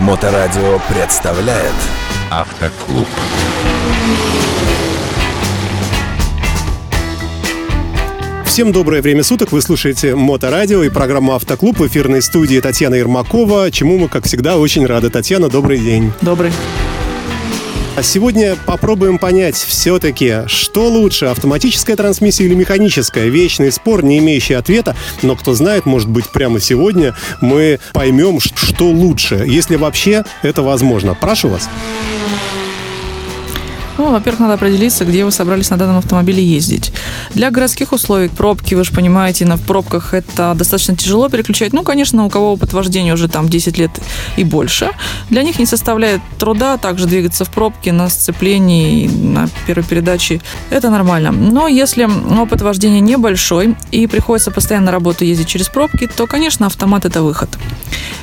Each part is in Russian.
Моторадио представляет Автоклуб. Всем доброе время суток. Вы слушаете Моторадио и программу «Автоклуб» в эфирной студии Татьяна Ермакова, чему мы, как всегда, очень рады. Татьяна, добрый день. Добрый. А сегодня попробуем понять все-таки, что лучше, автоматическая трансмиссия или механическая. Вечный спор, не имеющий ответа, но кто знает, может быть, прямо сегодня мы поймем, что лучше, если вообще это возможно. Прошу вас. Ну, во-первых, надо определиться, где вы собрались на данном автомобиле ездить. Для городских условий пробки, вы же понимаете, на пробках это достаточно тяжело переключать. Ну, конечно, у кого опыт вождения уже там 10 лет и больше, для них не составляет труда также двигаться в пробке на сцеплении, на первой передаче. Это нормально. Но если опыт вождения небольшой и приходится постоянно на работу ездить через пробки, то, конечно, автомат это выход.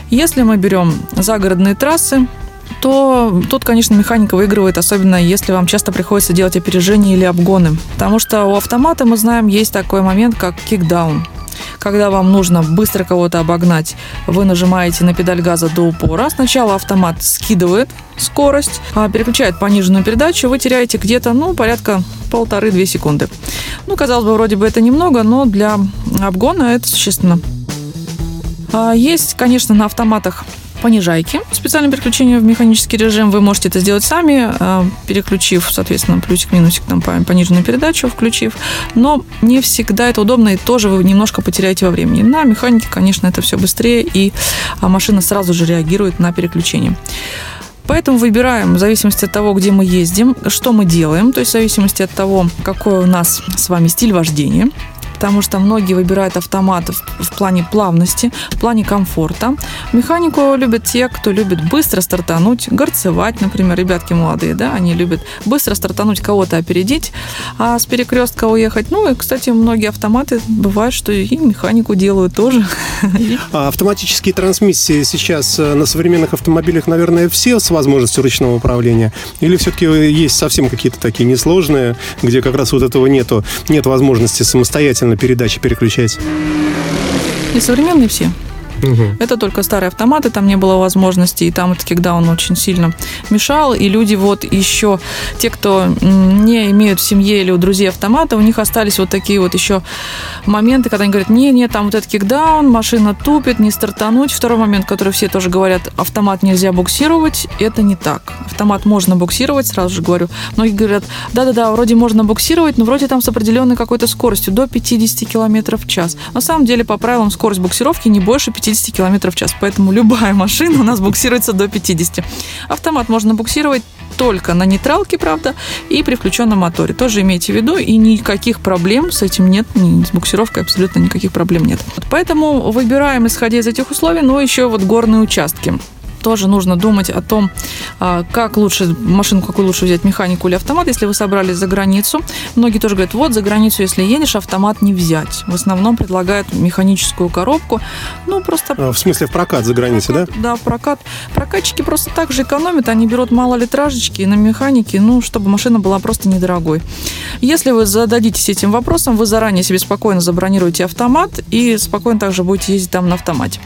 Если мы берем загородные трассы, то тут, конечно, механика выигрывает, особенно если вам часто приходится делать опережения или обгоны. Потому что у автомата, мы знаем, есть такой момент, как кикдаун. Когда вам нужно быстро кого-то обогнать, вы нажимаете на педаль газа до упора. Сначала автомат скидывает скорость, а переключает пониженную передачу, вы теряете где-то, ну, порядка полторы-две секунды. Ну, казалось бы, вроде бы это немного, но для обгона это существенно. А есть, конечно, на автоматах понижайки. Специальное переключение в механический режим вы можете это сделать сами, э, переключив, соответственно, плюсик-минусик, там, пониженную передачу включив. Но не всегда это удобно, и тоже вы немножко потеряете во времени. На механике, конечно, это все быстрее, и а, машина сразу же реагирует на переключение. Поэтому выбираем в зависимости от того, где мы ездим, что мы делаем, то есть в зависимости от того, какой у нас с вами стиль вождения потому что многие выбирают автоматы в плане плавности, в плане комфорта. Механику любят те, кто любит быстро стартануть, горцевать, например, ребятки молодые, да, они любят быстро стартануть, кого-то опередить, а с перекрестка уехать. Ну и, кстати, многие автоматы бывают, что и механику делают тоже. А автоматические трансмиссии сейчас э, на современных автомобилях, наверное, все с возможностью ручного управления? Или все-таки есть совсем какие-то такие несложные, где как раз вот этого нету, нет возможности самостоятельно переключать? И современные все. Угу. Это только старые автоматы, там не было возможности, и там этот кикдаун очень сильно мешал. И люди вот еще, те, кто не имеют в семье или у друзей автомата, у них остались вот такие вот еще моменты, когда они говорят, не, не, там вот этот кикдаун, машина тупит, не стартануть. Второй момент, который все тоже говорят, автомат нельзя буксировать, это не так. Автомат можно буксировать, сразу же говорю. Многие говорят, да-да-да, вроде можно буксировать, но вроде там с определенной какой-то скоростью, до 50 км в час. На самом деле, по правилам, скорость буксировки не больше 50 50 км в час. Поэтому любая машина у нас буксируется до 50. Автомат можно буксировать только на нейтралке, правда, и при включенном моторе. Тоже имейте в виду, и никаких проблем с этим нет, с буксировкой абсолютно никаких проблем нет. Поэтому выбираем, исходя из этих условий, но еще вот горные участки тоже нужно думать о том, как лучше, машину какую лучше взять, механику или автомат, если вы собрались за границу. Многие тоже говорят, вот за границу, если едешь, автомат не взять. В основном предлагают механическую коробку. Ну, просто... А, в смысле, в прокат за границей, да? Да, в прокат. Прокатчики просто так же экономят, они берут мало литражечки на механике, ну, чтобы машина была просто недорогой. Если вы зададитесь этим вопросом, вы заранее себе спокойно забронируете автомат и спокойно также будете ездить там на автомате.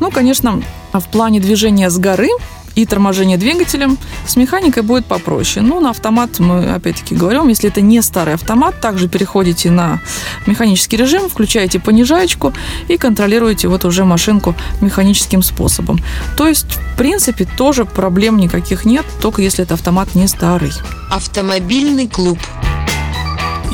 Ну, конечно, в плане движения с горы и торможения двигателем с механикой будет попроще. Ну, на автомат мы опять-таки говорим, если это не старый автомат, также переходите на механический режим, включаете понижаечку и контролируете вот уже машинку механическим способом. То есть, в принципе, тоже проблем никаких нет, только если это автомат не старый. Автомобильный клуб.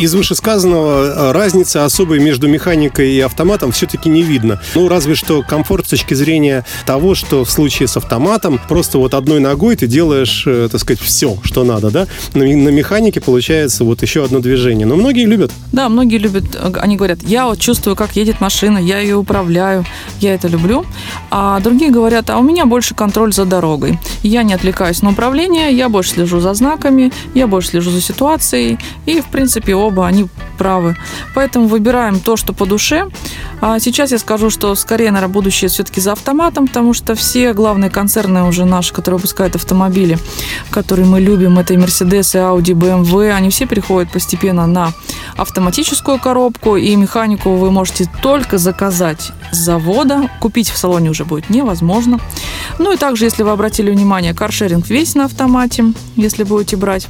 Из вышесказанного э, разницы особой между механикой и автоматом все-таки не видно. Ну, разве что комфорт с точки зрения того, что в случае с автоматом просто вот одной ногой ты делаешь, э, так сказать, все, что надо, да? На, на механике получается вот еще одно движение. Но многие любят. Да, многие любят. Они говорят, я вот чувствую, как едет машина, я ее управляю, я это люблю. А другие говорят, а у меня больше контроль за дорогой. Я не отвлекаюсь на управление, я больше слежу за знаками, я больше слежу за ситуацией. И, в принципе, оба они правы. Поэтому выбираем то, что по душе. А сейчас я скажу, что скорее, наверное, будущее все-таки за автоматом, потому что все главные концерны уже наши, которые выпускают автомобили, которые мы любим, это и Mercedes, и Audi, BMW, они все переходят постепенно на автоматическую коробку, и механику вы можете только заказать с завода. Купить в салоне уже будет невозможно. Ну и также, если вы обратили внимание, каршеринг весь на автомате, если будете брать.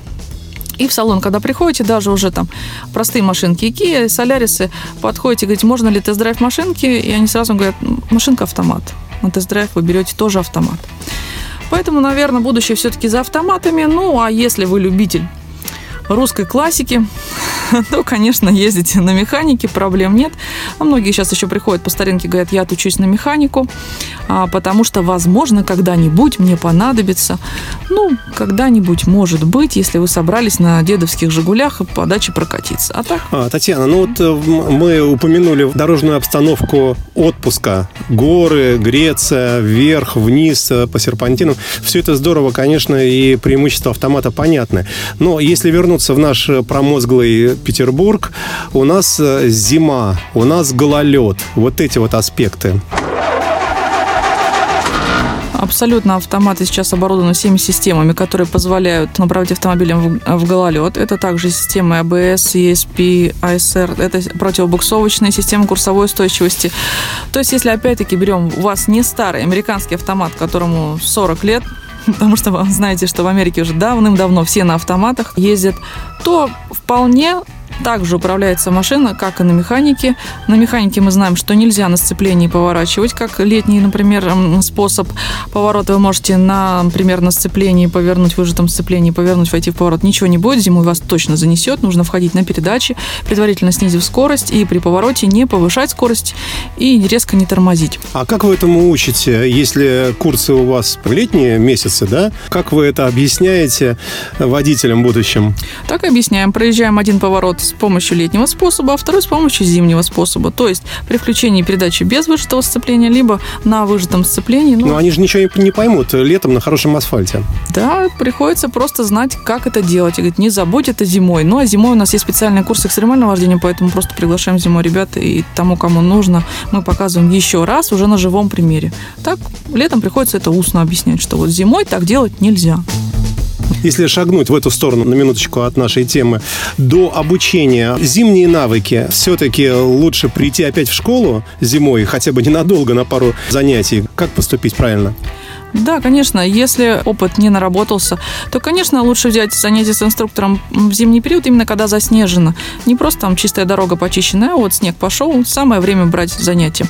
И в салон, когда приходите, даже уже там простые машинки Kia, Солярисы, подходите, говорите, можно ли тест-драйв машинки, и они сразу говорят, машинка автомат. На тест-драйв вы берете тоже автомат. Поэтому, наверное, будущее все-таки за автоматами. Ну, а если вы любитель русской классики, то, конечно, ездите на механике, проблем нет. А многие сейчас еще приходят по старинке, говорят, я отучусь на механику, потому что, возможно, когда-нибудь мне понадобится. Ну, когда-нибудь, может быть, если вы собрались на дедовских «Жигулях» и по даче прокатиться. А так? А, Татьяна, ну вот э, мы упомянули дорожную обстановку отпуска. Горы, Греция, вверх, вниз, э, по серпантинам. Все это здорово, конечно, и преимущества автомата понятны. Но если вернуться в наш промозглый Петербург, у нас э, зима, у нас гололед. Вот эти вот аспекты. Абсолютно автоматы сейчас оборудованы всеми системами, которые позволяют направить автомобилем в, в гололед. Это также системы ABS, ESP, ASR, это противобуксовочные системы курсовой устойчивости. То есть, если опять-таки берем у вас не старый американский автомат, которому 40 лет, потому что вы знаете, что в Америке уже давным-давно все на автоматах ездят, то вполне также управляется машина, как и на механике. На механике мы знаем, что нельзя на сцеплении поворачивать, как летний, например, способ поворота. Вы можете, на, например, на сцеплении повернуть, выжатом сцеплении повернуть, войти в поворот. Ничего не будет, зимой вас точно занесет. Нужно входить на передачи, предварительно снизив скорость, и при повороте не повышать скорость и резко не тормозить. А как вы этому учите, если курсы у вас в летние месяцы, да? Как вы это объясняете водителям будущим? Так и объясняем. Проезжаем один поворот с помощью летнего способа, а второй с помощью зимнего способа. То есть при включении передачи без выжатого сцепления, либо на выжатом сцеплении. Ну, Но они же ничего не поймут летом на хорошем асфальте. Да, приходится просто знать, как это делать. И говорит, не забудь это зимой. Ну, а зимой у нас есть специальные курсы экстремального вождения, поэтому просто приглашаем зимой ребят и тому, кому нужно, мы показываем еще раз уже на живом примере. Так, летом приходится это устно объяснять, что вот зимой так делать нельзя. Если шагнуть в эту сторону, на минуточку от нашей темы, до обучения, зимние навыки, все-таки лучше прийти опять в школу зимой, хотя бы ненадолго, на пару занятий. Как поступить правильно? Да, конечно, если опыт не наработался, то, конечно, лучше взять занятие с инструктором в зимний период, именно когда заснежено. Не просто там чистая дорога почищенная, а вот снег пошел, самое время брать занятия.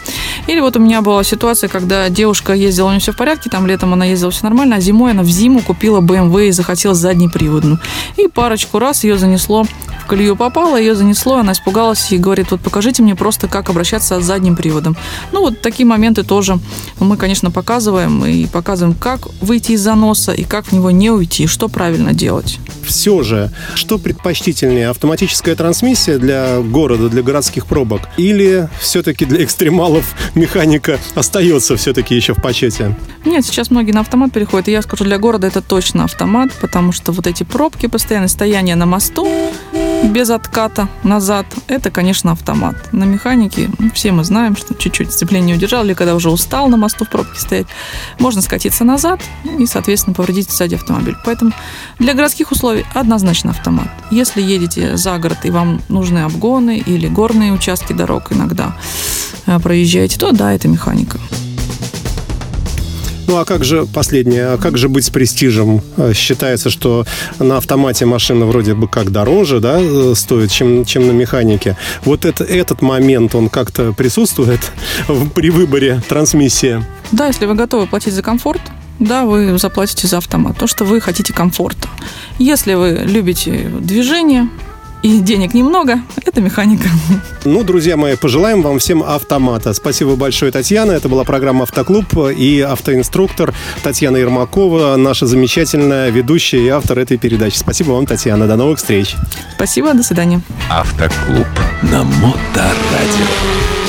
Или вот у меня была ситуация, когда девушка ездила, у нее все в порядке, там летом она ездила все нормально, а зимой она в зиму купила BMW и захотела заднеприводную. И парочку раз ее занесло в колею попала, ее занесло, она испугалась и говорит, вот покажите мне просто, как обращаться с задним приводом. Ну, вот такие моменты тоже мы, конечно, показываем и показываем, как выйти из заноса и как в него не уйти, что правильно делать. Все же, что предпочтительнее, автоматическая трансмиссия для города, для городских пробок, или все-таки для экстремалов механика остается все-таки еще в почете? Нет, сейчас многие на автомат переходят, и я скажу, для города это точно автомат, потому что вот эти пробки, постоянное стояние на мосту, без отката назад, это, конечно, автомат. На механике все мы знаем, что чуть-чуть сцепление удержал, или когда уже устал на мосту в пробке стоять, можно скатиться назад и, соответственно, повредить сзади автомобиль. Поэтому для городских условий однозначно автомат. Если едете за город и вам нужны обгоны или горные участки дорог иногда э, проезжаете, то да, это механика. Ну а как же последнее, а как же быть с престижем? Э, считается, что на автомате машина вроде бы как дороже, да, э, стоит, чем, чем на механике. Вот это, этот момент, он как-то присутствует при выборе трансмиссии? Да, если вы готовы платить за комфорт, да, вы заплатите за автомат, то, что вы хотите комфорта. Если вы любите движение, и денег немного, это механика. Ну, друзья мои, пожелаем вам всем автомата. Спасибо большое, Татьяна. Это была программа «Автоклуб» и автоинструктор Татьяна Ермакова, наша замечательная ведущая и автор этой передачи. Спасибо вам, Татьяна. До новых встреч. Спасибо, до свидания. Автоклуб на Моторадио.